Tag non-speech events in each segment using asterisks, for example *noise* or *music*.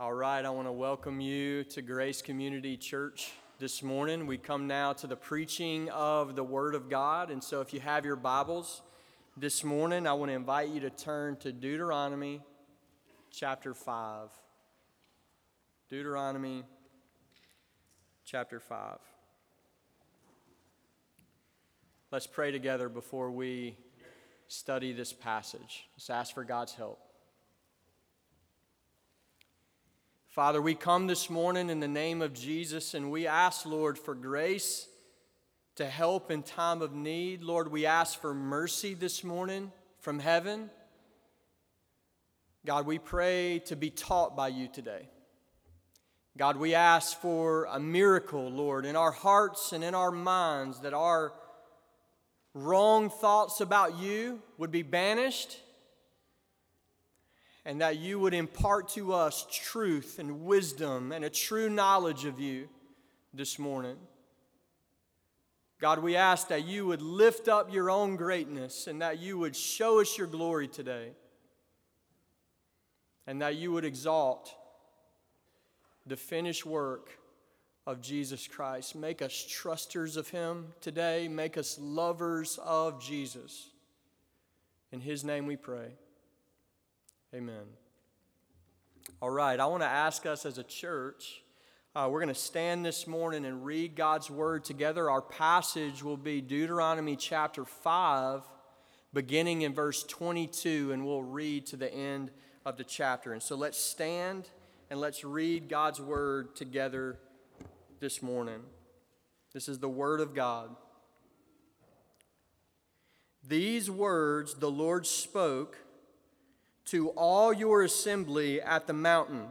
All right, I want to welcome you to Grace Community Church this morning. We come now to the preaching of the Word of God. And so, if you have your Bibles this morning, I want to invite you to turn to Deuteronomy chapter 5. Deuteronomy chapter 5. Let's pray together before we study this passage. Let's ask for God's help. Father, we come this morning in the name of Jesus and we ask, Lord, for grace to help in time of need. Lord, we ask for mercy this morning from heaven. God, we pray to be taught by you today. God, we ask for a miracle, Lord, in our hearts and in our minds that our wrong thoughts about you would be banished and that you would impart to us truth and wisdom and a true knowledge of you this morning. God, we ask that you would lift up your own greatness and that you would show us your glory today and that you would exalt the finished work of Jesus Christ. Make us trusters of him today, make us lovers of Jesus. In his name we pray. Amen. All right, I want to ask us as a church. Uh, we're going to stand this morning and read God's word together. Our passage will be Deuteronomy chapter 5, beginning in verse 22, and we'll read to the end of the chapter. And so let's stand and let's read God's word together this morning. This is the word of God. These words the Lord spoke to all your assembly at the mountain.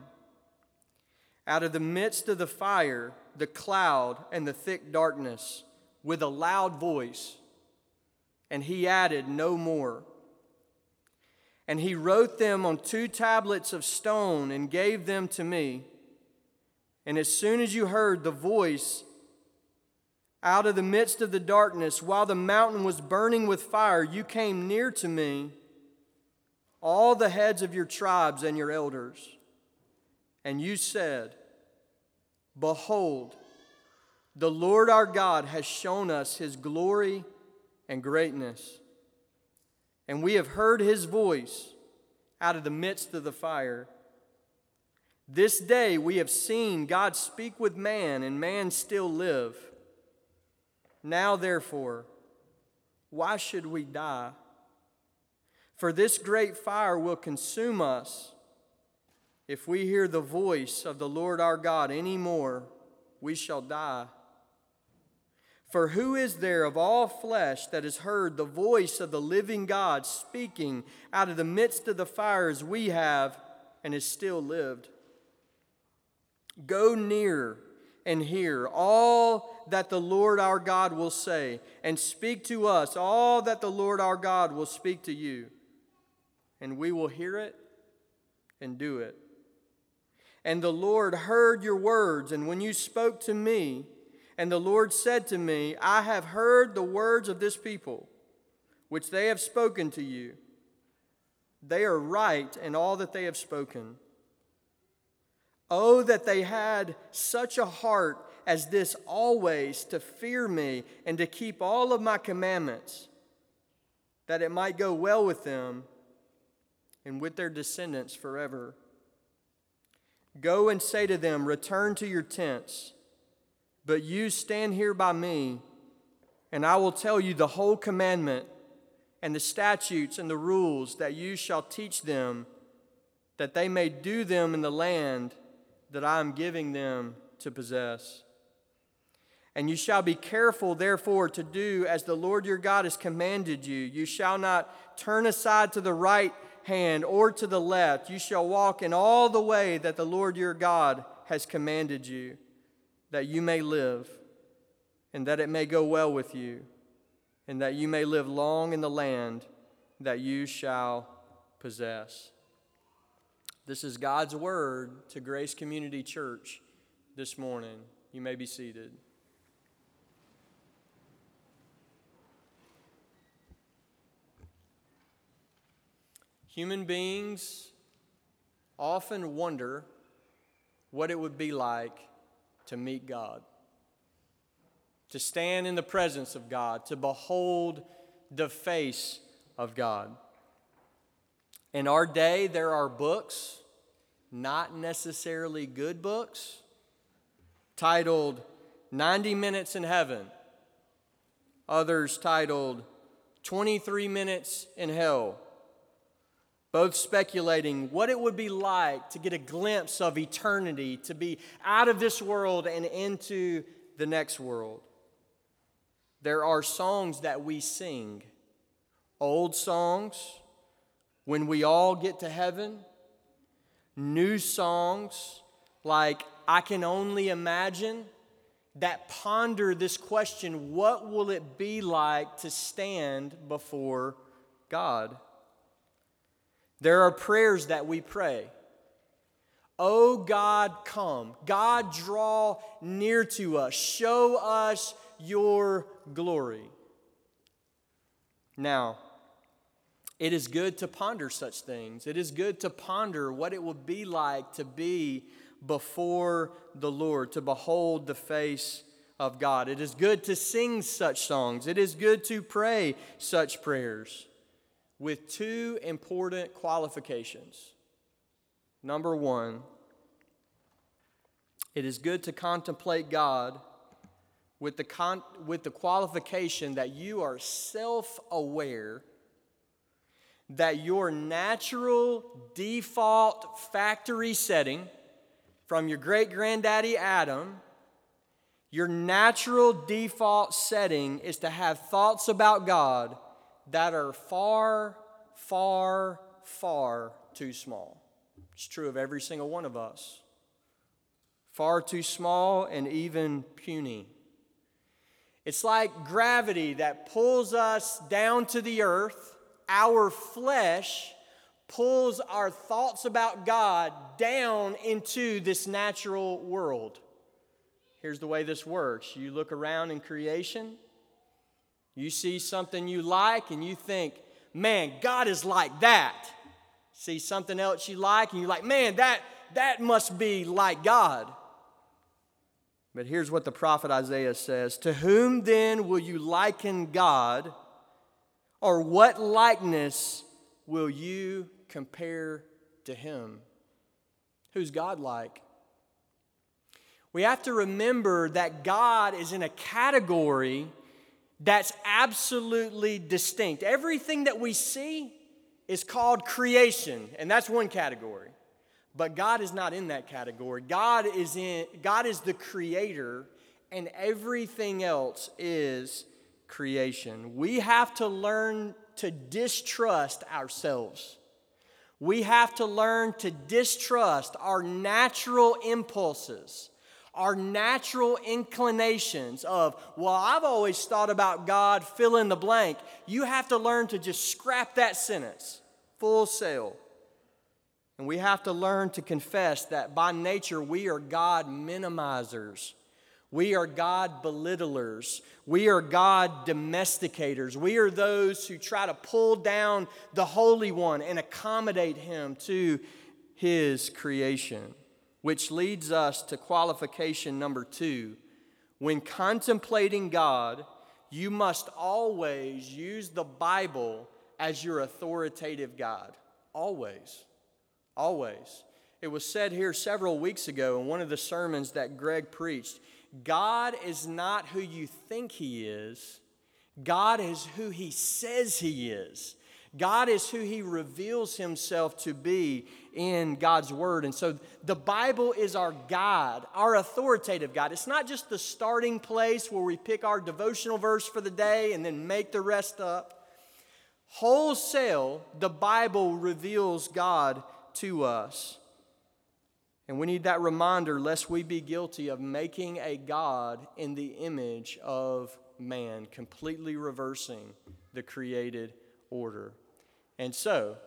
Out of the midst of the fire, the cloud, and the thick darkness, with a loud voice. And he added no more. And he wrote them on two tablets of stone and gave them to me. And as soon as you heard the voice out of the midst of the darkness, while the mountain was burning with fire, you came near to me all the heads of your tribes and your elders. And you said, Behold, the Lord our God has shown us his glory and greatness. And we have heard his voice out of the midst of the fire. This day we have seen God speak with man, and man still live. Now, therefore, why should we die? For this great fire will consume us. If we hear the voice of the Lord our God any more, we shall die. For who is there of all flesh that has heard the voice of the living God speaking out of the midst of the fires we have and has still lived? Go near and hear all that the Lord our God will say, and speak to us all that the Lord our God will speak to you and we will hear it and do it. And the Lord heard your words, and when you spoke to me, and the Lord said to me, I have heard the words of this people, which they have spoken to you. They are right in all that they have spoken. Oh, that they had such a heart as this always to fear me and to keep all of my commandments, that it might go well with them and with their descendants forever. Go and say to them, Return to your tents, but you stand here by me, and I will tell you the whole commandment and the statutes and the rules that you shall teach them, that they may do them in the land that I am giving them to possess. And you shall be careful, therefore, to do as the Lord your God has commanded you. You shall not turn aside to the right hand or to the left. You shall walk in all the way that the Lord your God has commanded you, that you may live, and that it may go well with you, and that you may live long in the land that you shall possess. This is God's word to Grace Community Church this morning. You may be seated. Human beings often wonder what it would be like to meet God, to stand in the presence of God, to behold the face of God. In our day, there are books, not necessarily good books, titled 90 Minutes in Heaven, others titled 23 Minutes in Hell, both speculating what it would be like to get a glimpse of eternity, to be out of this world and into the next world. There are songs that we sing, old songs when we all get to heaven, new songs like I Can Only Imagine that ponder this question what will it be like to stand before God? There are prayers that we pray. Oh God, come. God, draw near to us. Show us your glory. Now, it is good to ponder such things. It is good to ponder what it would be like to be before the Lord, to behold the face of God. It is good to sing such songs. It is good to pray such prayers with two important qualifications. Number one, it is good to contemplate God with the, con- with the qualification that you are self aware that your natural default factory setting from your great granddaddy Adam, your natural default setting is to have thoughts about God that are far, far, far too small. It's true of every single one of us. Far too small and even puny. It's like gravity that pulls us down to the earth. Our flesh pulls our thoughts about God down into this natural world. Here's the way this works you look around in creation, you see something you like, and you think, man, God is like that. See something else you like, and you're like, man, that, that must be like God. But here's what the prophet Isaiah says To whom then will you liken God, or what likeness will you compare to him? Who's God like? We have to remember that God is in a category that's absolutely distinct. Everything that we see is called creation, and that's one category. But God is not in that category. God is in God is the creator and everything else is creation. We have to learn to distrust ourselves. We have to learn to distrust our natural impulses, our natural inclinations of, well, I've always thought about God, fill in the blank. You have to learn to just scrap that sentence full sail. And we have to learn to confess that by nature we are God minimizers. We are God belittlers. We are God domesticators. We are those who try to pull down the Holy One and accommodate Him to His creation. Which leads us to qualification number two. When contemplating God, you must always use the Bible as your authoritative God. Always. Always. It was said here several weeks ago in one of the sermons that Greg preached God is not who you think He is, God is who He says He is. God is who He reveals Himself to be in God's Word. And so the Bible is our guide, our authoritative guide. It's not just the starting place where we pick our devotional verse for the day and then make the rest up. Wholesale, the Bible reveals God to us. And we need that reminder lest we be guilty of making a God in the image of man, completely reversing the created order. And so,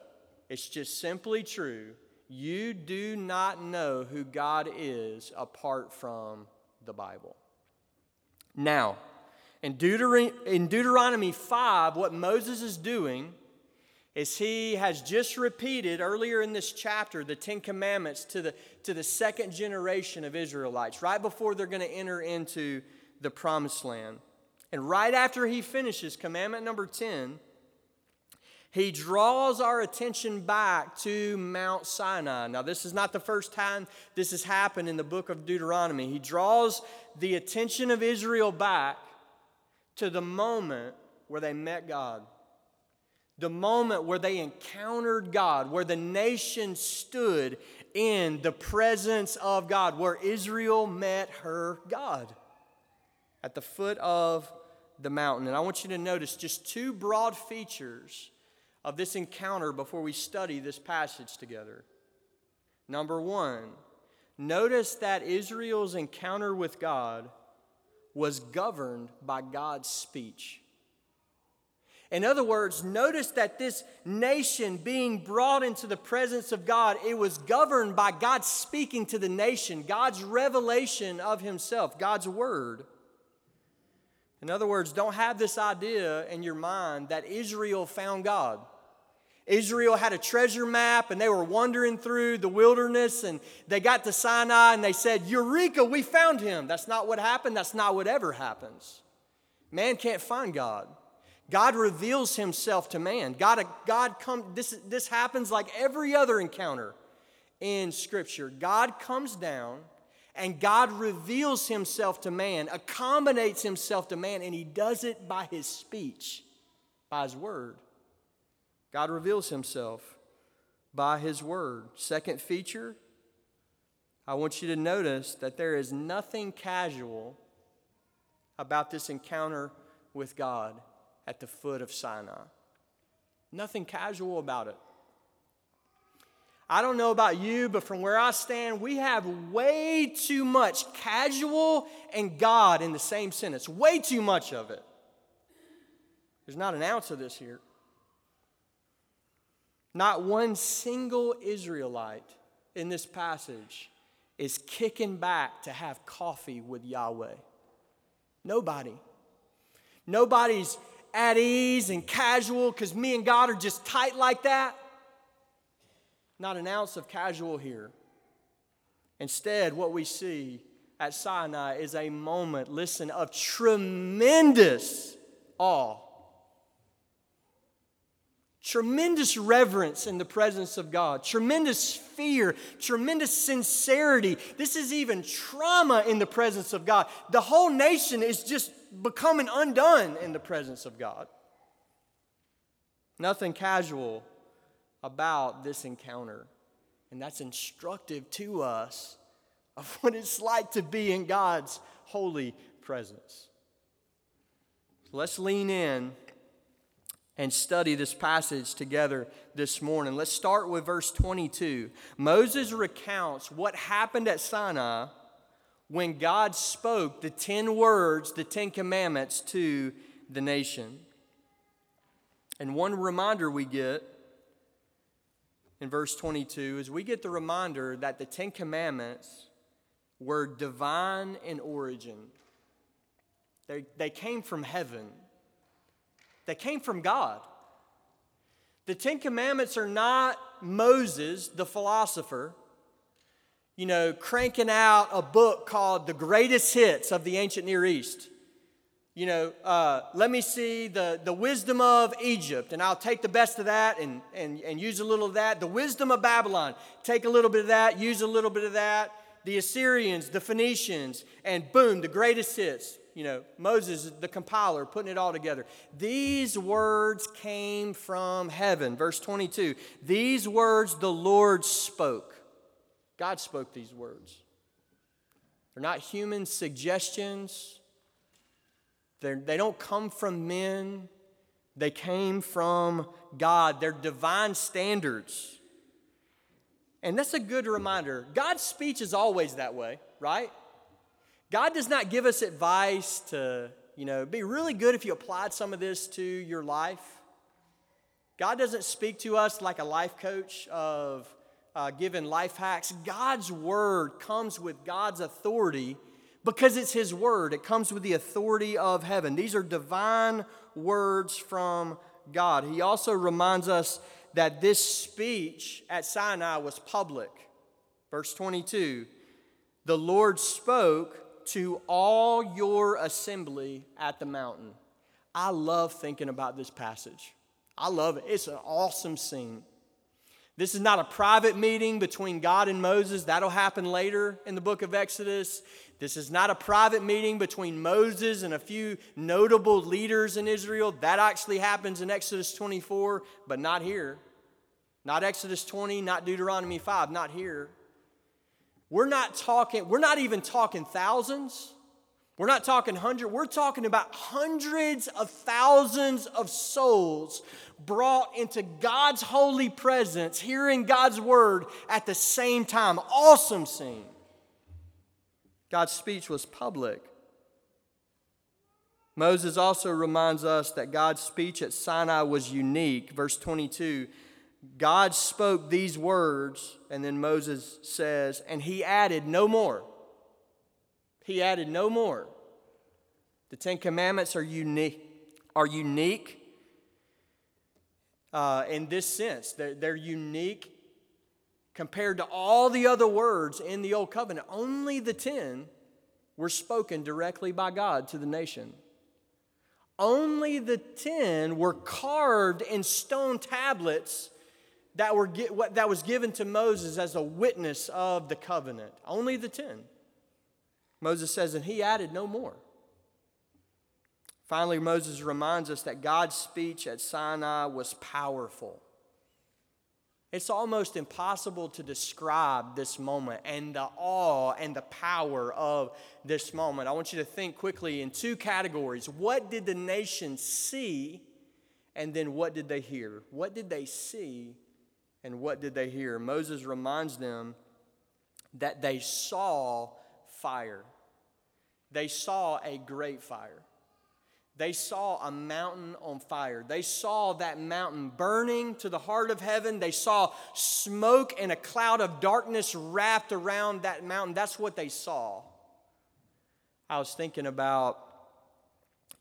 it's just simply true. You do not know who God is apart from the Bible. Now, in Deuteronomy, in Deuteronomy 5, what Moses is doing is he has just repeated earlier in this chapter the Ten Commandments to the, to the second generation of Israelites, right before they're going to enter into the promised land. And right after he finishes commandment number 10, he draws our attention back to Mount Sinai. Now, this is not the first time this has happened in the book of Deuteronomy. He draws the attention of Israel back to the moment where they met God the moment where they encountered God, where the nation stood in the presence of God, where Israel met her God at the foot of the mountain. And I want you to notice just two broad features of this encounter before we study this passage together. Number one, notice that Israel's encounter with God was governed by God's speech. In other words, notice that this nation being brought into the presence of God, it was governed by God speaking to the nation, God's revelation of Himself, God's word. In other words, don't have this idea in your mind that Israel found God. Israel had a treasure map and they were wandering through the wilderness and they got to Sinai and they said, Eureka, we found him. That's not what happened. That's not what ever happens. Man can't find God. God reveals himself to man. God, God come, this, this happens like every other encounter in Scripture. God comes down and God reveals himself to man, accommodates himself to man, and he does it by his speech, by his word. God reveals himself by his word. Second feature, I want you to notice that there is nothing casual about this encounter with God at the foot of Sinai. Nothing casual about it. I don't know about you, but from where I stand, we have way too much casual and God in the same sentence. Way too much of it. There's not an ounce of this here. Not one single Israelite in this passage is kicking back to have coffee with Yahweh. Nobody. Nobody's at ease and casual because me and God are just tight like that. Not an ounce of casual here. Instead, what we see at Sinai is a moment, listen, of tremendous awe. Tremendous reverence in the presence of God, tremendous fear, tremendous sincerity. This is even trauma in the presence of God. The whole nation is just becoming undone in the presence of God. Nothing casual about this encounter. And that's instructive to us of *laughs* what it's like to be in God's holy presence. Let's lean in and study this passage together this morning. Let's start with verse 22. Moses recounts what happened at Sinai when God spoke the 10 words, the 10 commandments to the nation. And one reminder we get in verse 22 is we get the reminder that the 10 commandments were divine in origin. They, they came from heaven, they came from God. The Ten Commandments are not Moses, the philosopher, you know, cranking out a book called The Greatest Hits of the Ancient Near East. You know, uh, let me see the, the wisdom of Egypt, and I'll take the best of that and, and, and use a little of that. The wisdom of Babylon, take a little bit of that, use a little bit of that. The Assyrians, the Phoenicians, and boom, the greatest hits. You know, Moses, the compiler, putting it all together. These words came from heaven. Verse 22 These words the Lord spoke. God spoke these words. They're not human suggestions, They're, they don't come from men, they came from God. They're divine standards. And that's a good reminder. God's speech is always that way, right? God does not give us advice to, you know, be really good if you applied some of this to your life. God doesn't speak to us like a life coach of, uh, given life hacks. God's word comes with God's authority because it's His word. It comes with the authority of heaven. These are divine words from God. He also reminds us that this speech at Sinai was public. Verse 22 The Lord spoke to all your assembly at the mountain. I love thinking about this passage. I love it. It's an awesome scene. This is not a private meeting between God and Moses. That'll happen later in the book of Exodus. This is not a private meeting between Moses and a few notable leaders in Israel. That actually happens in Exodus 24, but not here. Not Exodus 20, not Deuteronomy 5, not here. We're not talking, we're not even talking thousands. We're not talking hundred, we're talking about hundreds of thousands of souls brought into God's holy presence, hearing God's word at the same time. Awesome scene. God's speech was public. Moses also reminds us that God's speech at Sinai was unique. Verse 22 God spoke these words, and then Moses says, and he added no more. He added no more. The Ten Commandments are unique, are unique uh, in this sense. They're, they're unique compared to all the other words in the Old Covenant. Only the ten were spoken directly by God to the nation. Only the ten were carved in stone tablets that, were, that was given to Moses as a witness of the covenant. Only the ten. Moses says, and he added no more. Finally, Moses reminds us that God's speech at Sinai was powerful. It's almost impossible to describe this moment and the awe and the power of this moment. I want you to think quickly in two categories. What did the nation see, and then what did they hear? What did they see, and what did they hear? Moses reminds them that they saw fire. They saw a great fire. They saw a mountain on fire. They saw that mountain burning to the heart of heaven. They saw smoke and a cloud of darkness wrapped around that mountain. That's what they saw. I was thinking about,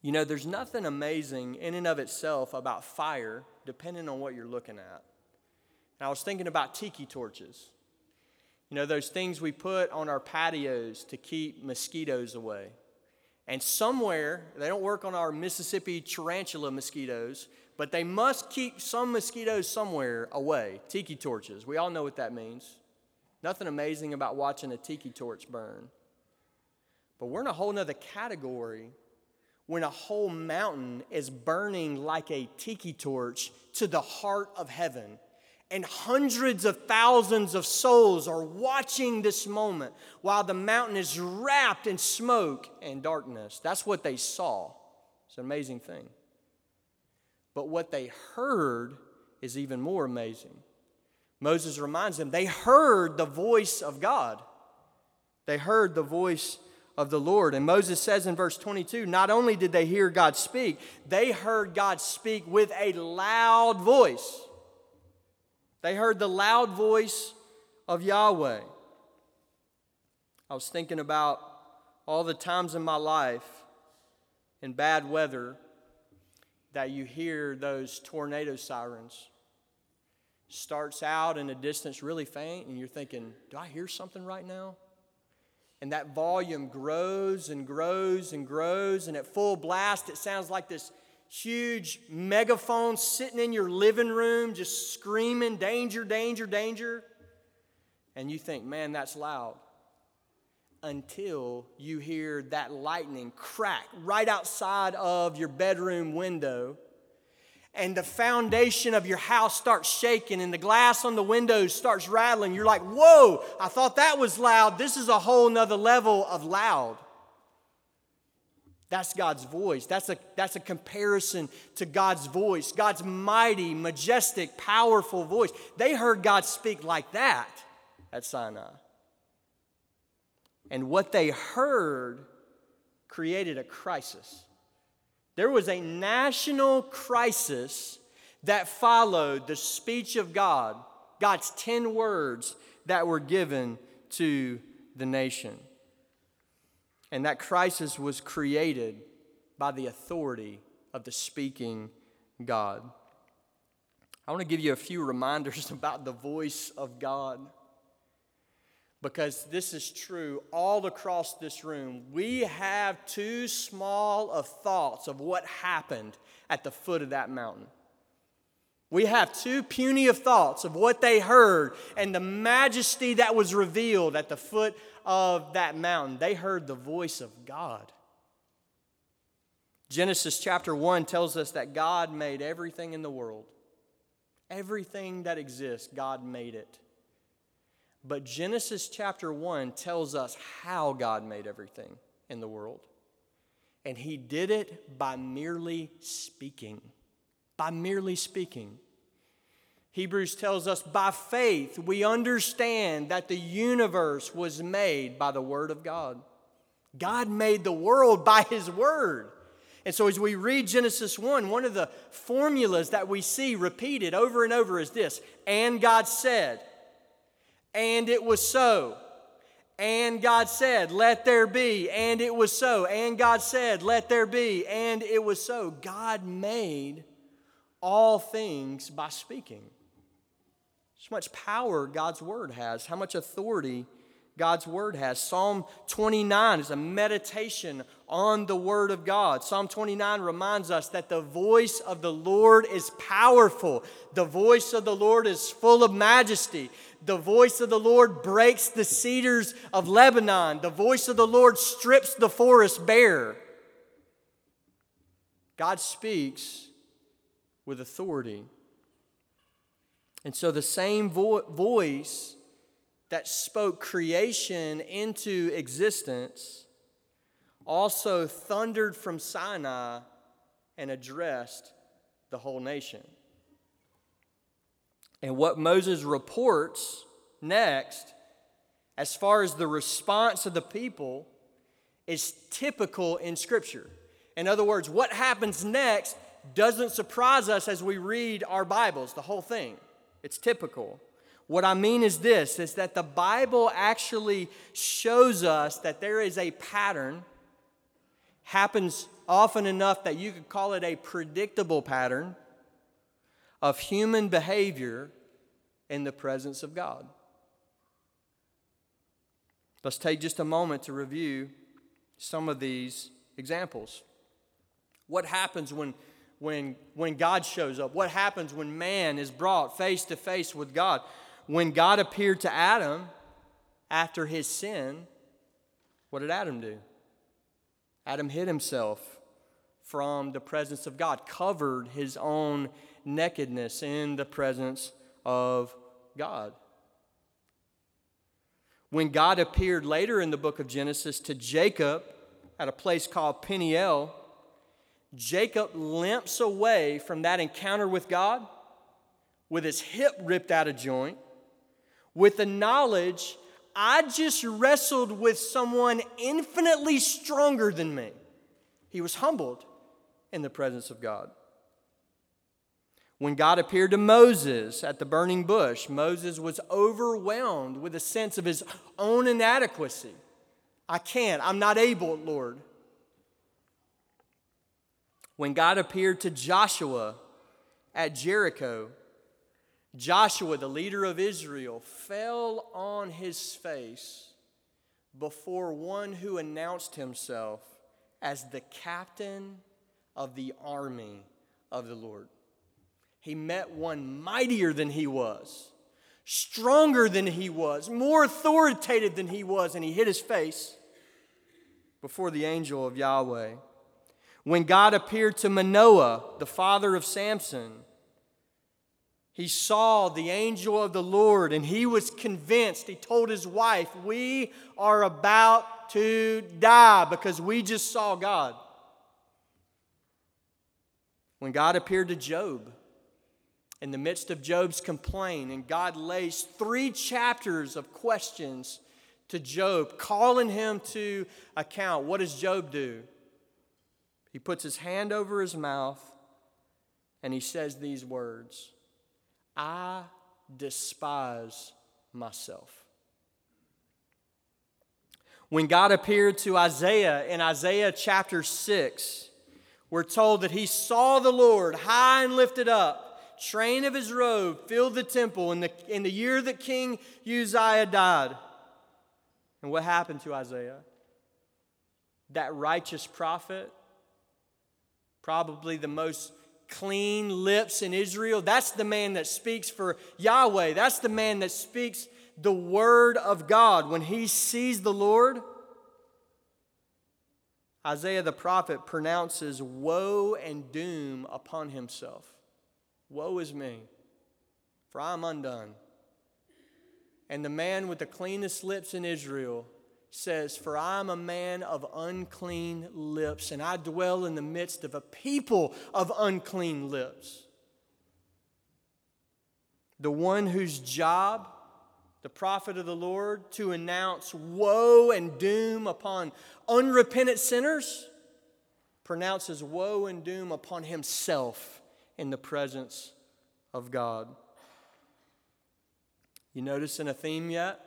you know, there's nothing amazing in and of itself about fire, depending on what you're looking at. And I was thinking about tiki torches. You know, those things we put on our patios to keep mosquitoes away. And somewhere, they don't work on our Mississippi tarantula mosquitoes, but they must keep some mosquitoes somewhere away. Tiki torches. We all know what that means. Nothing amazing about watching a tiki torch burn. But we're in a whole other category when a whole mountain is burning like a tiki torch to the heart of heaven and hundreds of thousands of souls are watching this moment while the mountain is wrapped in smoke and darkness. That's what they saw. It's an amazing thing. But what they heard is even more amazing. Moses reminds them they heard the voice of God. They heard the voice of the Lord. And Moses says in verse 22 not only did they hear God speak, they heard God speak with a loud voice. They heard the loud voice of Yahweh. I was thinking about all the times in my life in bad weather that you hear those tornado sirens. Starts out in a distance really faint, and you're thinking, Do I hear something right now? And that volume grows and grows and grows, and at full blast, it sounds like this huge megaphone sitting in your living room just screaming, danger, danger, danger. And you think, man, that's loud. Until you hear that lightning crack right outside of your bedroom window. And the foundation of your house starts shaking, and the glass on the windows starts rattling. You're like, whoa, I thought that was loud. This is a whole nother level of loud. That's God's voice. That's a, that's a comparison to God's voice, God's mighty, majestic, powerful voice. They heard God speak like that at Sinai. And what they heard created a crisis. There was a national crisis that followed the speech of God, God's 10 words that were given to the nation. And that crisis was created by the authority of the speaking God. I want to give you a few reminders *laughs* about the voice of God because this is true all across this room. We have too small of thoughts of what happened at the foot of that mountain. We have too puny of thoughts of what they heard and the majesty that was revealed at the foot of that mountain. They heard the voice of God. Genesis chapter 1 tells us that God made everything in the world. Everything that exists, God made it. But Genesis chapter 1 tells us how God made everything in the world. And he did it by merely speaking. By merely speaking. Hebrews tells us by faith we understand that the universe was made by the Word of God. God made the world by His Word. And so, as we read Genesis 1, one of the formulas that we see repeated over and over is this and God said, and it was so. And God said, Let there be. And it was so. And God said, Let there be. And it was so. God made all things by speaking. How much power God's word has, how much authority God's word has. Psalm 29 is a meditation on the word of God. Psalm 29 reminds us that the voice of the Lord is powerful, the voice of the Lord is full of majesty. The voice of the Lord breaks the cedars of Lebanon. The voice of the Lord strips the forest bare. God speaks with authority. And so the same vo- voice that spoke creation into existence also thundered from Sinai and addressed the whole nation. And what Moses reports next, as far as the response of the people, is typical in Scripture. In other words, what happens next doesn't surprise us as we read our Bibles, the whole thing. It's typical. What I mean is this is that the Bible actually shows us that there is a pattern happens often enough that you could call it a predictable pattern of human behavior in the presence of God. Let's take just a moment to review some of these examples. What happens when when, when God shows up? What happens when man is brought face to face with God? When God appeared to Adam after his sin, what did Adam do? Adam hid himself from the presence of God, covered his own nakedness in the presence of God. When God appeared later in the book of Genesis to Jacob at a place called Peniel, Jacob limps away from that encounter with God with his hip ripped out of joint, with the knowledge I just wrestled with someone infinitely stronger than me. He was humbled in the presence of God. When God appeared to Moses at the burning bush, Moses was overwhelmed with a sense of his own inadequacy. I can't, I'm not able, Lord. When God appeared to Joshua at Jericho, Joshua, the leader of Israel, fell on his face before one who announced himself as the captain of the army of the Lord. He met one mightier than he was, stronger than he was, more authoritative than he was, and he hid his face before the angel of Yahweh. When God appeared to Manoah, the father of Samson, he saw the angel of the Lord and he was convinced. He told his wife, We are about to die because we just saw God. When God appeared to Job, in the midst of Job's complaint, and God lays three chapters of questions to Job, calling him to account. What does Job do? He puts his hand over his mouth and he says these words I despise myself. When God appeared to Isaiah in Isaiah chapter 6, we're told that he saw the Lord high and lifted up, train of his robe filled the temple in the, in the year that King Uzziah died. And what happened to Isaiah? That righteous prophet, probably the most clean lips in Israel, that's the man that speaks for Yahweh. That's the man that speaks the word of God. When he sees the Lord, Isaiah the prophet pronounces woe and doom upon himself. Woe is me, for I am undone. And the man with the cleanest lips in Israel says, For I am a man of unclean lips, and I dwell in the midst of a people of unclean lips. The one whose job the prophet of the Lord, to announce woe and doom upon unrepentant sinners, pronounces woe and doom upon himself in the presence of God. You notice in a theme yet?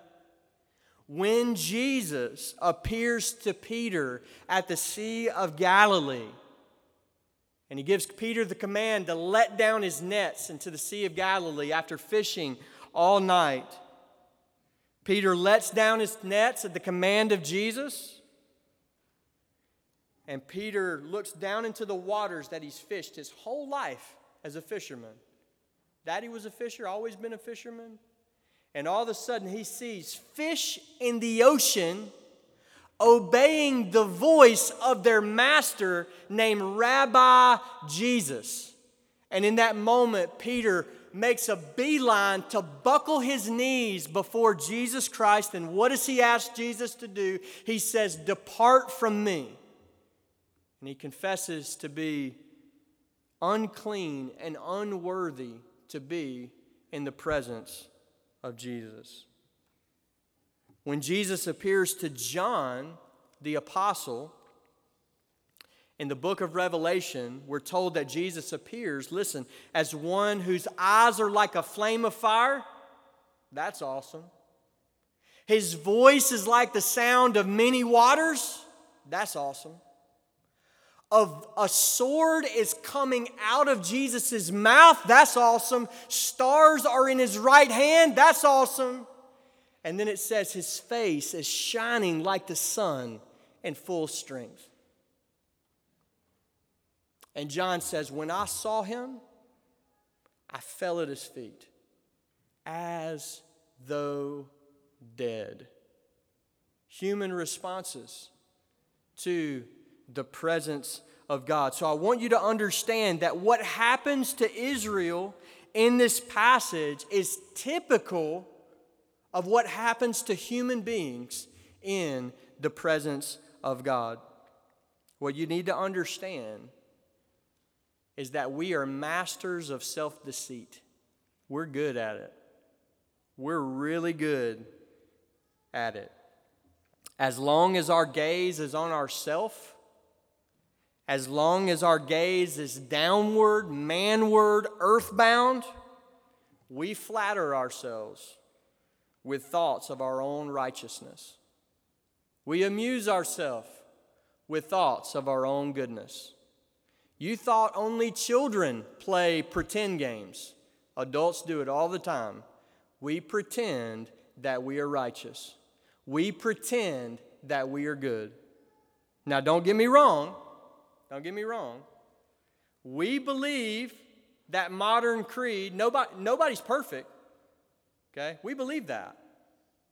When Jesus appears to Peter at the Sea of Galilee, and he gives Peter the command to let down his nets into the Sea of Galilee after fishing all night. Peter lets down his nets at the command of Jesus. And Peter looks down into the waters that he's fished his whole life as a fisherman. Daddy was a fisher, always been a fisherman. And all of a sudden, he sees fish in the ocean obeying the voice of their master named Rabbi Jesus. And in that moment, Peter makes a beeline to buckle his knees before Jesus Christ. And what does he ask Jesus to do? He says, Depart from me. And he confesses to be unclean and unworthy to be in the presence of Jesus. When Jesus appears to John, the apostle, in the book of Revelation, we're told that Jesus appears, listen, as one whose eyes are like a flame of fire. That's awesome. His voice is like the sound of many waters. That's awesome. Of a sword is coming out of Jesus' mouth. That's awesome. Stars are in his right hand. That's awesome. And then it says his face is shining like the sun in full strength. And John says, When I saw him, I fell at his feet as though dead. Human responses to the presence of God. So I want you to understand that what happens to Israel in this passage is typical of what happens to human beings in the presence of God. What you need to understand is that we are masters of self deceit. We're good at it. We're really good at it. As long as our gaze is on ourself, as long as our gaze is downward, manward, earthbound, we flatter ourselves with thoughts of our own righteousness. We amuse ourselves with thoughts of our own goodness. You thought only children play pretend games. Adults do it all the time. We pretend that we are righteous. We pretend that we are good. Now, don't get me wrong. Don't get me wrong. We believe that modern creed, nobody, nobody's perfect. Okay? We believe that.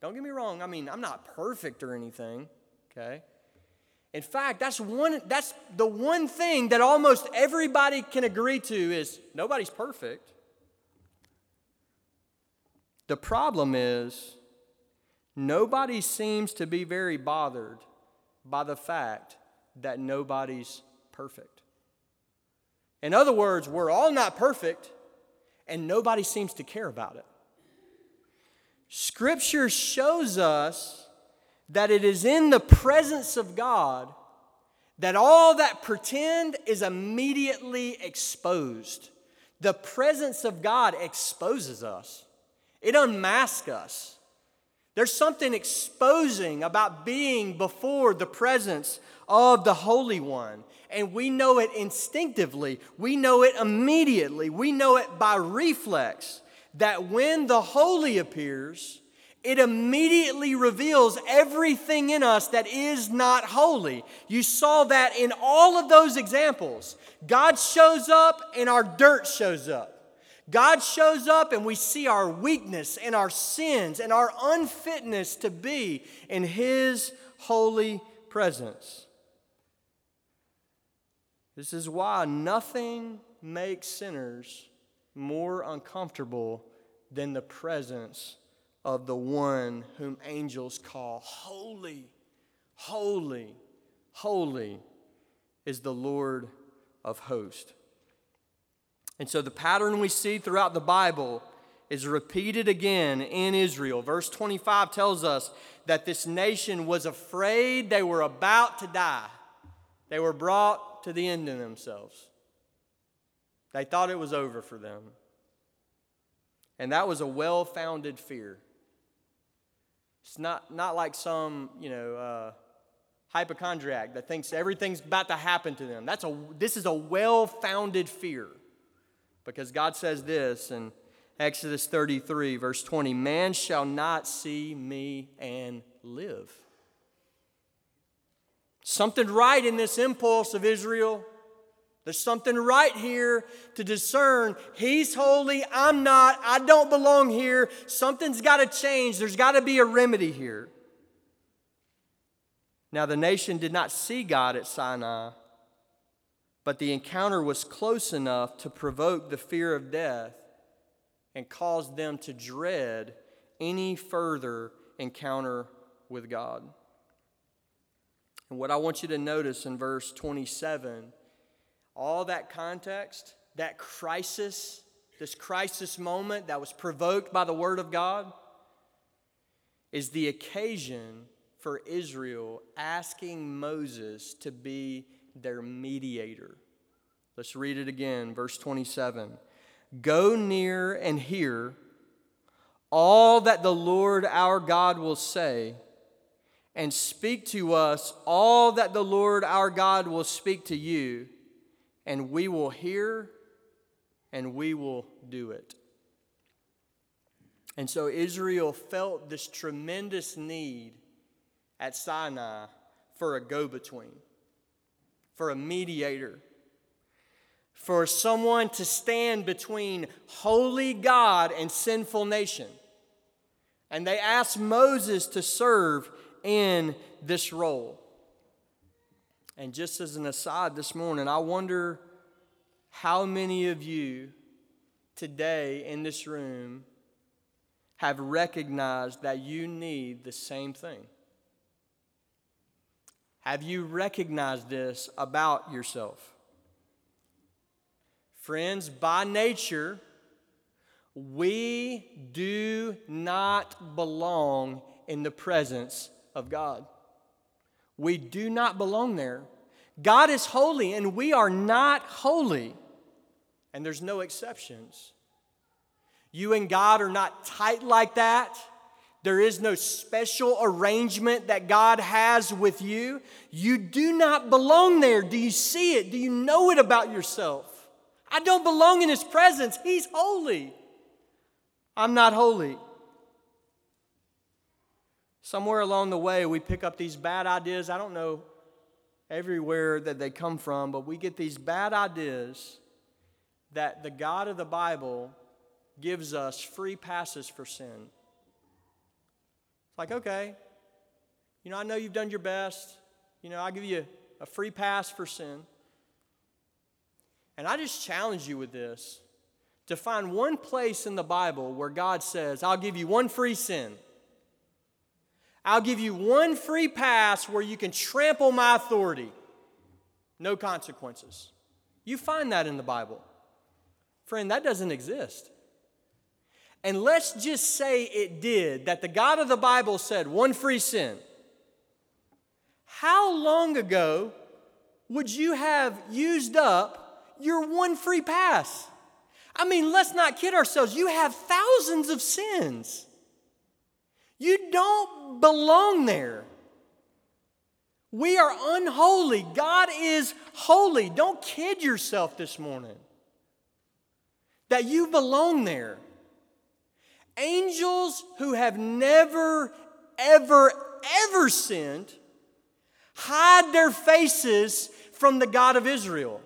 Don't get me wrong. I mean, I'm not perfect or anything. Okay? In fact, that's one that's the one thing that almost everybody can agree to is nobody's perfect. The problem is nobody seems to be very bothered by the fact that nobody's perfect. In other words, we're all not perfect and nobody seems to care about it. Scripture shows us that it is in the presence of God that all that pretend is immediately exposed. The presence of God exposes us, it unmasks us. There's something exposing about being before the presence of the Holy One. And we know it instinctively, we know it immediately, we know it by reflex that when the Holy appears, it immediately reveals everything in us that is not holy. You saw that in all of those examples. God shows up and our dirt shows up. God shows up and we see our weakness and our sins and our unfitness to be in His holy presence. This is why nothing makes sinners more uncomfortable than the presence of the one whom angels call holy, holy, holy is the Lord of hosts. And so the pattern we see throughout the Bible is repeated again in Israel. Verse 25 tells us that this nation was afraid they were about to die. They were brought to the end in themselves. They thought it was over for them. And that was a well founded fear. It's not, not like some, you know, uh, hypochondriac that thinks everything's about to happen to them. That's a, this is a well founded fear. Because God says this in Exodus 33, verse 20 Man shall not see me and live. Something right in this impulse of Israel. There's something right here to discern. He's holy, I'm not, I don't belong here. Something's got to change. There's got to be a remedy here. Now, the nation did not see God at Sinai, but the encounter was close enough to provoke the fear of death and cause them to dread any further encounter with God. And what I want you to notice in verse 27 all that context, that crisis, this crisis moment that was provoked by the Word of God, is the occasion for Israel asking Moses to be their mediator. Let's read it again, verse 27. Go near and hear all that the Lord our God will say, and speak to us all that the Lord our God will speak to you and we will hear and we will do it. And so Israel felt this tremendous need at Sinai for a go between, for a mediator, for someone to stand between holy God and sinful nation. And they asked Moses to serve in this role. And just as an aside this morning, I wonder how many of you today in this room have recognized that you need the same thing? Have you recognized this about yourself? Friends, by nature, we do not belong in the presence of God. We do not belong there. God is holy and we are not holy. And there's no exceptions. You and God are not tight like that. There is no special arrangement that God has with you. You do not belong there. Do you see it? Do you know it about yourself? I don't belong in His presence. He's holy. I'm not holy. Somewhere along the way, we pick up these bad ideas. I don't know everywhere that they come from, but we get these bad ideas that the God of the Bible gives us free passes for sin. It's like, okay, you know, I know you've done your best. You know, I'll give you a free pass for sin. And I just challenge you with this to find one place in the Bible where God says, I'll give you one free sin. I'll give you one free pass where you can trample my authority. No consequences. You find that in the Bible. Friend, that doesn't exist. And let's just say it did, that the God of the Bible said one free sin. How long ago would you have used up your one free pass? I mean, let's not kid ourselves. You have thousands of sins. You don't belong there. We are unholy. God is holy. Don't kid yourself this morning that you belong there. Angels who have never, ever, ever sinned hide their faces from the God of Israel.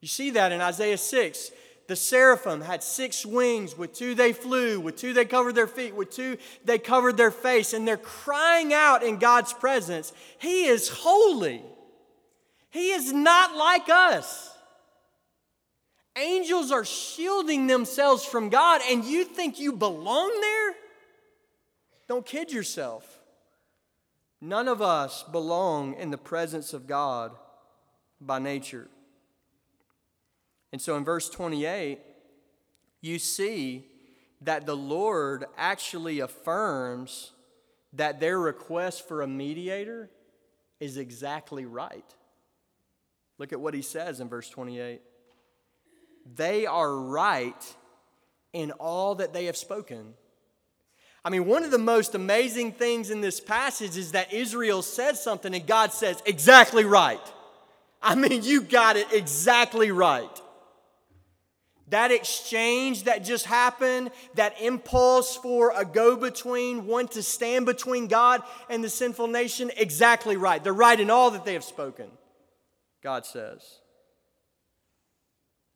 You see that in Isaiah 6. The seraphim had six wings. With two they flew, with two they covered their feet, with two they covered their face, and they're crying out in God's presence He is holy. He is not like us. Angels are shielding themselves from God, and you think you belong there? Don't kid yourself. None of us belong in the presence of God by nature. And so in verse 28, you see that the Lord actually affirms that their request for a mediator is exactly right. Look at what he says in verse 28. They are right in all that they have spoken. I mean, one of the most amazing things in this passage is that Israel says something and God says, exactly right. I mean, you got it exactly right. That exchange that just happened, that impulse for a go between, one to stand between God and the sinful nation, exactly right. They're right in all that they have spoken, God says.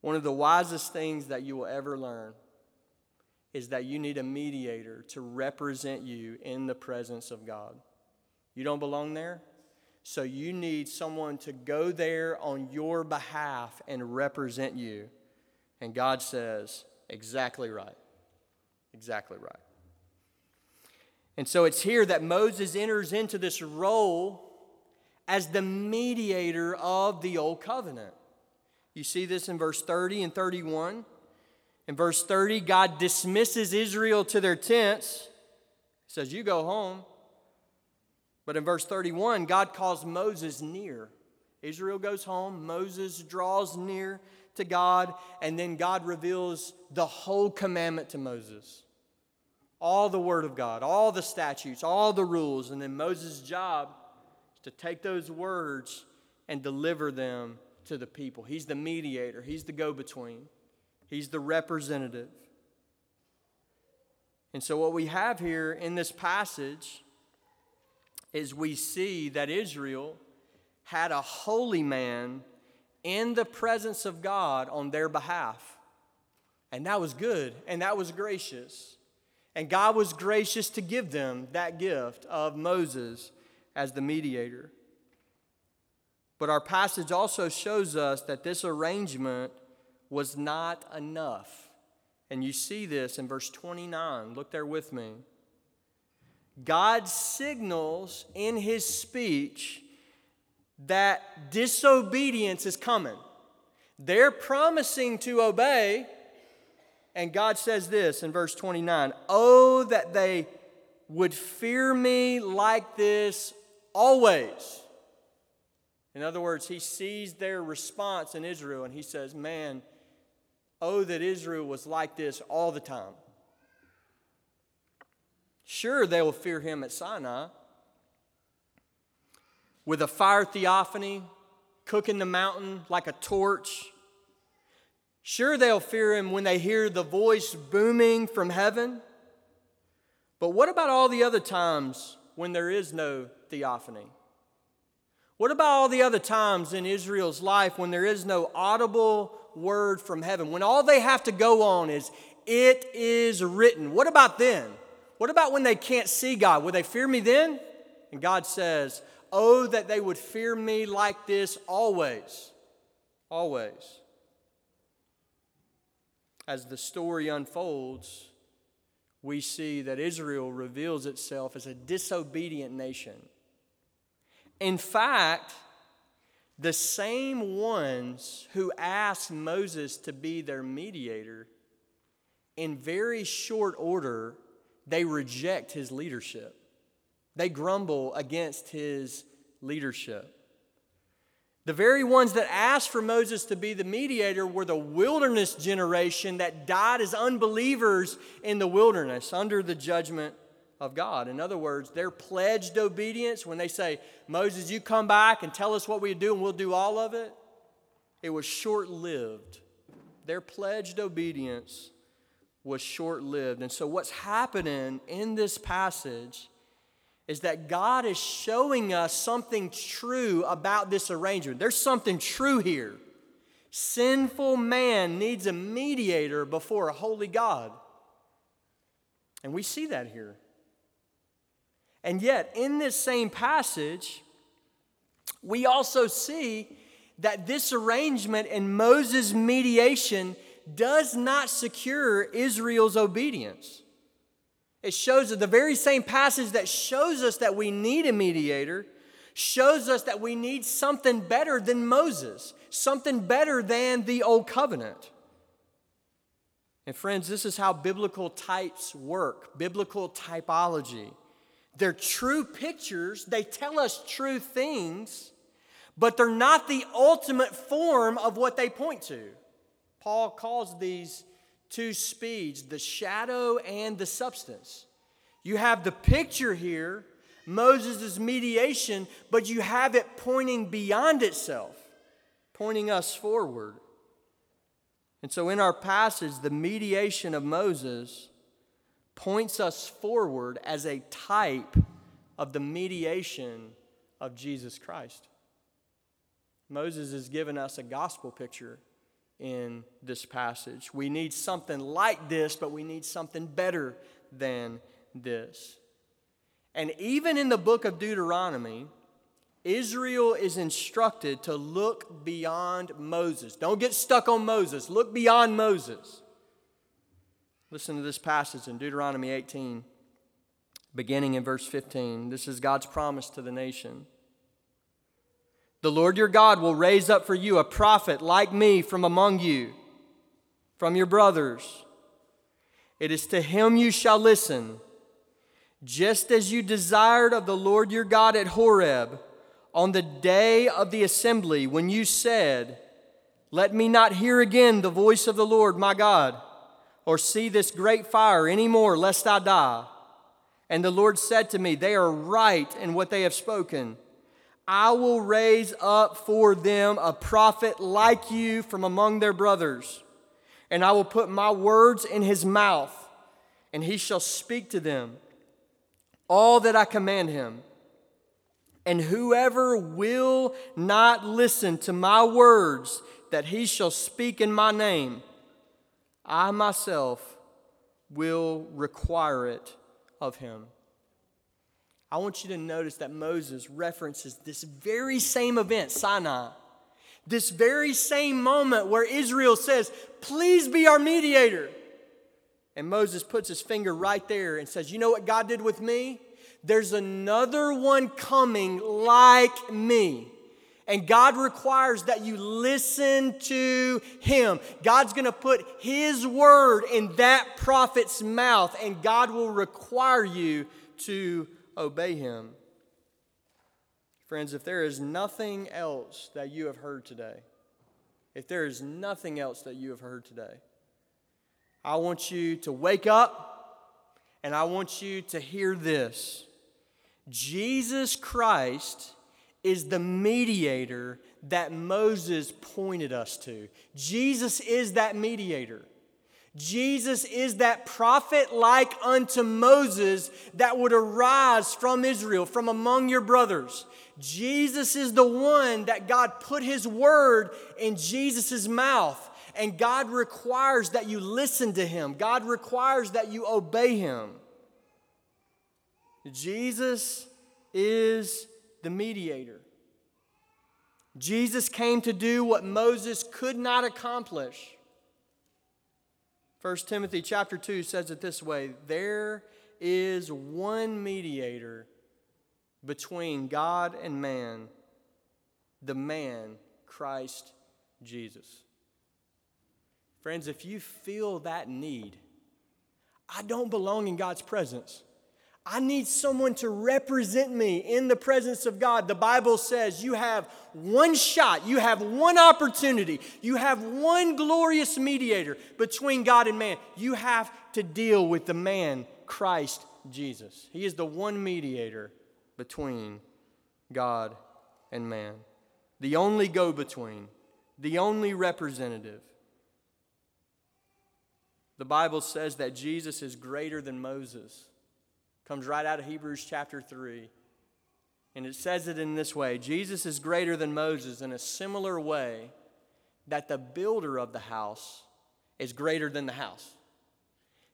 One of the wisest things that you will ever learn is that you need a mediator to represent you in the presence of God. You don't belong there? So you need someone to go there on your behalf and represent you. And God says, exactly right. Exactly right. And so it's here that Moses enters into this role as the mediator of the old covenant. You see this in verse 30 and 31. In verse 30, God dismisses Israel to their tents. He says, You go home. But in verse 31, God calls Moses near. Israel goes home, Moses draws near to God, and then God reveals the whole commandment to Moses. All the Word of God, all the statutes, all the rules, and then Moses' job is to take those words and deliver them to the people. He's the mediator, he's the go between, he's the representative. And so, what we have here in this passage is we see that Israel had a holy man in the presence of God on their behalf. And that was good and that was gracious. And God was gracious to give them that gift of Moses as the mediator. But our passage also shows us that this arrangement was not enough. And you see this in verse 29. Look there with me. God signals in his speech that disobedience is coming. They're promising to obey, and God says this in verse 29 Oh, that they would fear me like this always. In other words, he sees their response in Israel and he says, Man, oh, that Israel was like this all the time. Sure, they will fear him at Sinai with a fire theophany, cooking the mountain like a torch. Sure, they'll fear him when they hear the voice booming from heaven. But what about all the other times when there is no theophany? What about all the other times in Israel's life when there is no audible word from heaven? When all they have to go on is, it is written. What about then? What about when they can't see God? Will they fear me then? And God says, Oh, that they would fear me like this always. Always. As the story unfolds, we see that Israel reveals itself as a disobedient nation. In fact, the same ones who asked Moses to be their mediator, in very short order, they reject his leadership. They grumble against his leadership. The very ones that asked for Moses to be the mediator were the wilderness generation that died as unbelievers in the wilderness under the judgment of God. In other words, their pledged obedience, when they say, Moses, you come back and tell us what we do and we'll do all of it, it was short lived. Their pledged obedience was short lived. And so, what's happening in this passage is that God is showing us something true about this arrangement. There's something true here. Sinful man needs a mediator before a holy God. And we see that here. And yet, in this same passage, we also see that this arrangement and Moses' mediation does not secure Israel's obedience. It shows that the very same passage that shows us that we need a mediator shows us that we need something better than Moses, something better than the old covenant. And friends, this is how biblical types work, biblical typology. They're true pictures, they tell us true things, but they're not the ultimate form of what they point to. Paul calls these two speeds the shadow and the substance. You have the picture here, Moses' mediation, but you have it pointing beyond itself, pointing us forward. And so in our passage, the mediation of Moses points us forward as a type of the mediation of Jesus Christ. Moses has given us a gospel picture in this passage. We need something like this, but we need something better than this. And even in the book of Deuteronomy, Israel is instructed to look beyond Moses. Don't get stuck on Moses, look beyond Moses. Listen to this passage in Deuteronomy 18, beginning in verse 15. This is God's promise to the nation. The Lord your God will raise up for you a prophet like me from among you, from your brothers. It is to him you shall listen, just as you desired of the Lord your God at Horeb on the day of the assembly when you said, Let me not hear again the voice of the Lord my God, or see this great fire any more, lest I die. And the Lord said to me, They are right in what they have spoken. I will raise up for them a prophet like you from among their brothers, and I will put my words in his mouth, and he shall speak to them all that I command him. And whoever will not listen to my words that he shall speak in my name, I myself will require it of him. I want you to notice that Moses references this very same event, Sinai. This very same moment where Israel says, Please be our mediator. And Moses puts his finger right there and says, You know what God did with me? There's another one coming like me. And God requires that you listen to him. God's going to put his word in that prophet's mouth, and God will require you to obey him. Friends, if there is nothing else that you have heard today, if there is nothing else that you have heard today, I want you to wake up and I want you to hear this Jesus Christ is the mediator that Moses pointed us to. Jesus is that mediator. Jesus is that prophet like unto Moses that would arise from Israel, from among your brothers. Jesus is the one that God put his word in Jesus' mouth. And God requires that you listen to him, God requires that you obey him. Jesus is the mediator. Jesus came to do what Moses could not accomplish. 1 Timothy chapter 2 says it this way There is one mediator between God and man, the man, Christ Jesus. Friends, if you feel that need, I don't belong in God's presence. I need someone to represent me in the presence of God. The Bible says you have one shot, you have one opportunity, you have one glorious mediator between God and man. You have to deal with the man, Christ Jesus. He is the one mediator between God and man, the only go between, the only representative. The Bible says that Jesus is greater than Moses. Comes right out of Hebrews chapter 3. And it says it in this way Jesus is greater than Moses in a similar way that the builder of the house is greater than the house.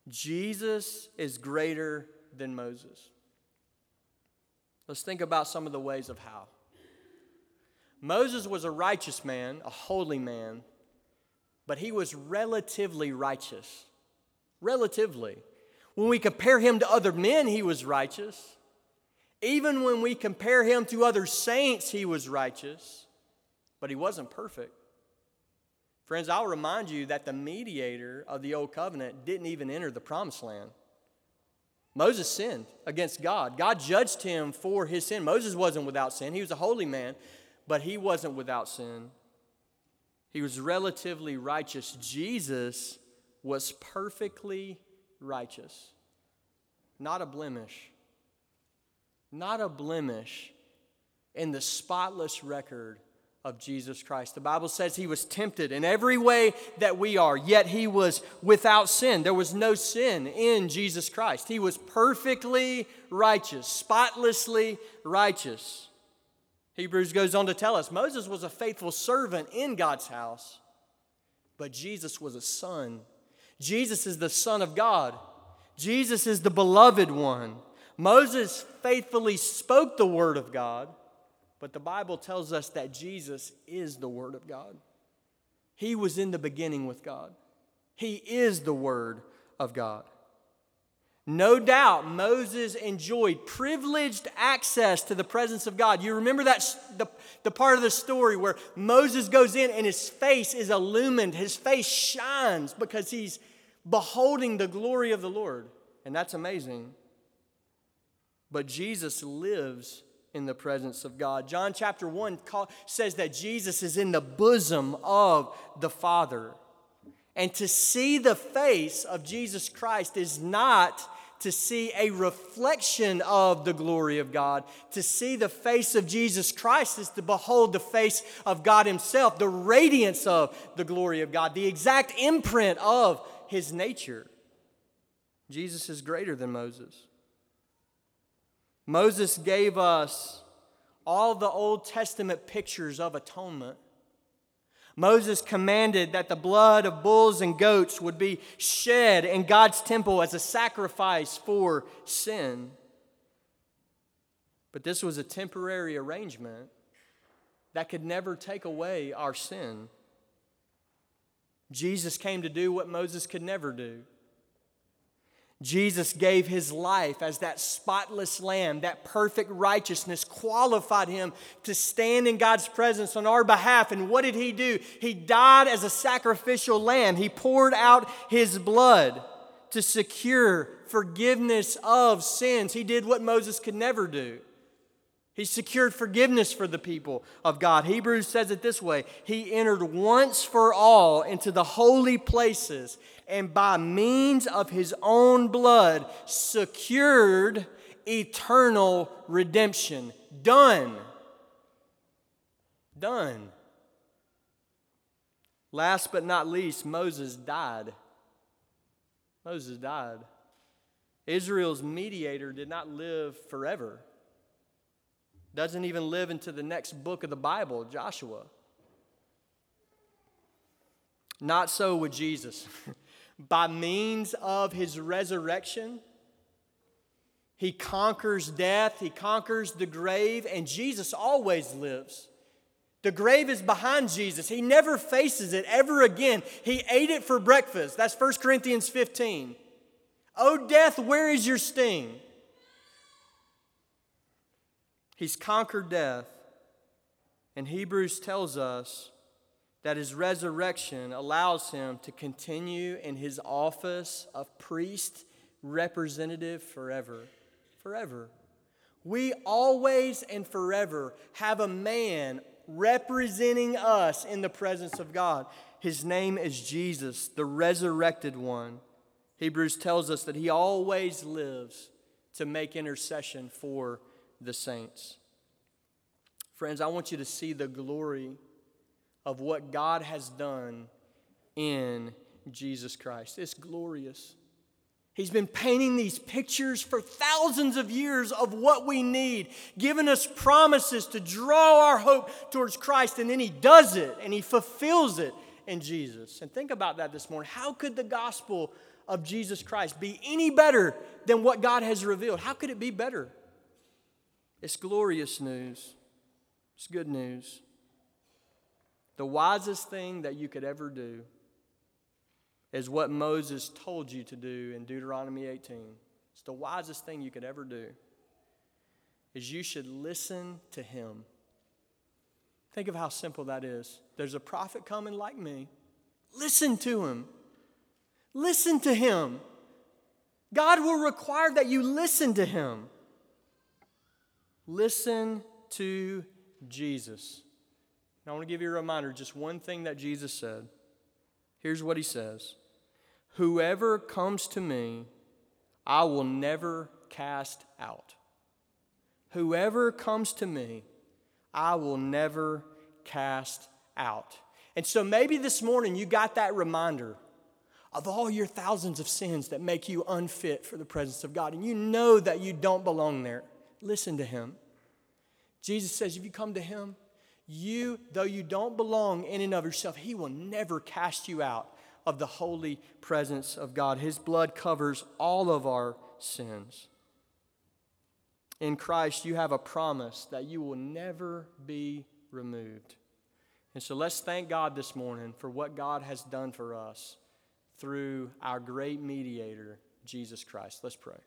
Jesus is greater than Moses. Let's think about some of the ways of how. Moses was a righteous man, a holy man, but he was relatively righteous. Relatively. When we compare him to other men, he was righteous. Even when we compare him to other saints, he was righteous, but he wasn't perfect. Friends, I'll remind you that the mediator of the old covenant didn't even enter the promised land. Moses sinned against God. God judged him for his sin. Moses wasn't without sin, he was a holy man, but he wasn't without sin. He was relatively righteous. Jesus was perfectly righteous, not a blemish not a blemish in the spotless record of Jesus Christ. The Bible says he was tempted in every way that we are, yet he was without sin. There was no sin in Jesus Christ. He was perfectly righteous, spotlessly righteous. Hebrews goes on to tell us Moses was a faithful servant in God's house, but Jesus was a son. Jesus is the Son of God. Jesus is the beloved one. Moses faithfully spoke the Word of God, but the Bible tells us that Jesus is the Word of God. He was in the beginning with God, He is the Word of God. No doubt Moses enjoyed privileged access to the presence of God. You remember that the, the part of the story where Moses goes in and his face is illumined, his face shines because he's beholding the glory of the Lord. And that's amazing but Jesus lives in the presence of God. John chapter 1 call, says that Jesus is in the bosom of the Father. And to see the face of Jesus Christ is not to see a reflection of the glory of God. To see the face of Jesus Christ is to behold the face of God Himself, the radiance of the glory of God, the exact imprint of His nature. Jesus is greater than Moses. Moses gave us all the Old Testament pictures of atonement. Moses commanded that the blood of bulls and goats would be shed in God's temple as a sacrifice for sin. But this was a temporary arrangement that could never take away our sin. Jesus came to do what Moses could never do. Jesus gave his life as that spotless lamb, that perfect righteousness qualified him to stand in God's presence on our behalf. And what did he do? He died as a sacrificial lamb. He poured out his blood to secure forgiveness of sins. He did what Moses could never do. He secured forgiveness for the people of God. Hebrews says it this way He entered once for all into the holy places and by means of His own blood secured eternal redemption. Done. Done. Last but not least, Moses died. Moses died. Israel's mediator did not live forever doesn't even live into the next book of the Bible, Joshua. Not so with Jesus. *laughs* By means of his resurrection, he conquers death, he conquers the grave, and Jesus always lives. The grave is behind Jesus. He never faces it ever again. He ate it for breakfast. That's 1 Corinthians 15. Oh, death, where is your sting? He's conquered death. And Hebrews tells us that his resurrection allows him to continue in his office of priest representative forever. Forever. We always and forever have a man representing us in the presence of God. His name is Jesus, the resurrected one. Hebrews tells us that he always lives to make intercession for the saints. Friends, I want you to see the glory of what God has done in Jesus Christ. It's glorious. He's been painting these pictures for thousands of years of what we need, giving us promises to draw our hope towards Christ, and then He does it and He fulfills it in Jesus. And think about that this morning. How could the gospel of Jesus Christ be any better than what God has revealed? How could it be better? It's glorious news, it's good news. The wisest thing that you could ever do is what Moses told you to do in Deuteronomy 18. It's the wisest thing you could ever do. Is you should listen to him. Think of how simple that is. There's a prophet coming like me. Listen to him. Listen to him. God will require that you listen to him. Listen to Jesus. I want to give you a reminder just one thing that Jesus said. Here's what he says Whoever comes to me, I will never cast out. Whoever comes to me, I will never cast out. And so maybe this morning you got that reminder of all your thousands of sins that make you unfit for the presence of God, and you know that you don't belong there. Listen to Him. Jesus says, if you come to Him, you, though you don't belong in and of yourself, He will never cast you out of the holy presence of God. His blood covers all of our sins. In Christ, you have a promise that you will never be removed. And so let's thank God this morning for what God has done for us through our great mediator, Jesus Christ. Let's pray.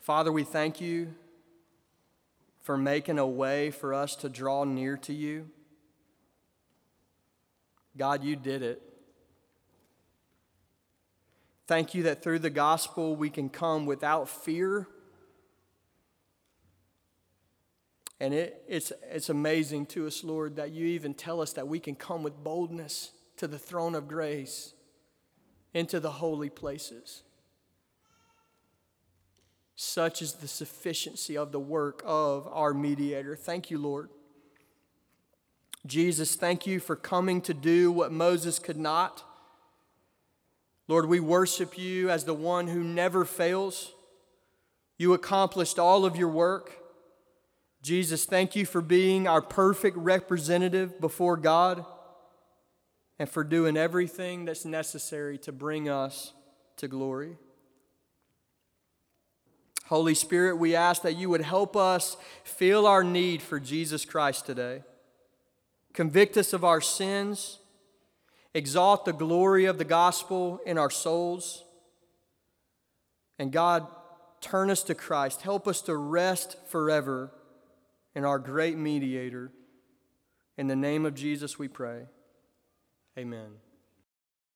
Father, we thank you for making a way for us to draw near to you. God, you did it. Thank you that through the gospel we can come without fear. And it, it's, it's amazing to us, Lord, that you even tell us that we can come with boldness to the throne of grace, into the holy places. Such is the sufficiency of the work of our mediator. Thank you, Lord. Jesus, thank you for coming to do what Moses could not. Lord, we worship you as the one who never fails. You accomplished all of your work. Jesus, thank you for being our perfect representative before God and for doing everything that's necessary to bring us to glory. Holy Spirit, we ask that you would help us feel our need for Jesus Christ today. Convict us of our sins, exalt the glory of the gospel in our souls. And God, turn us to Christ. Help us to rest forever in our great mediator. In the name of Jesus, we pray. Amen.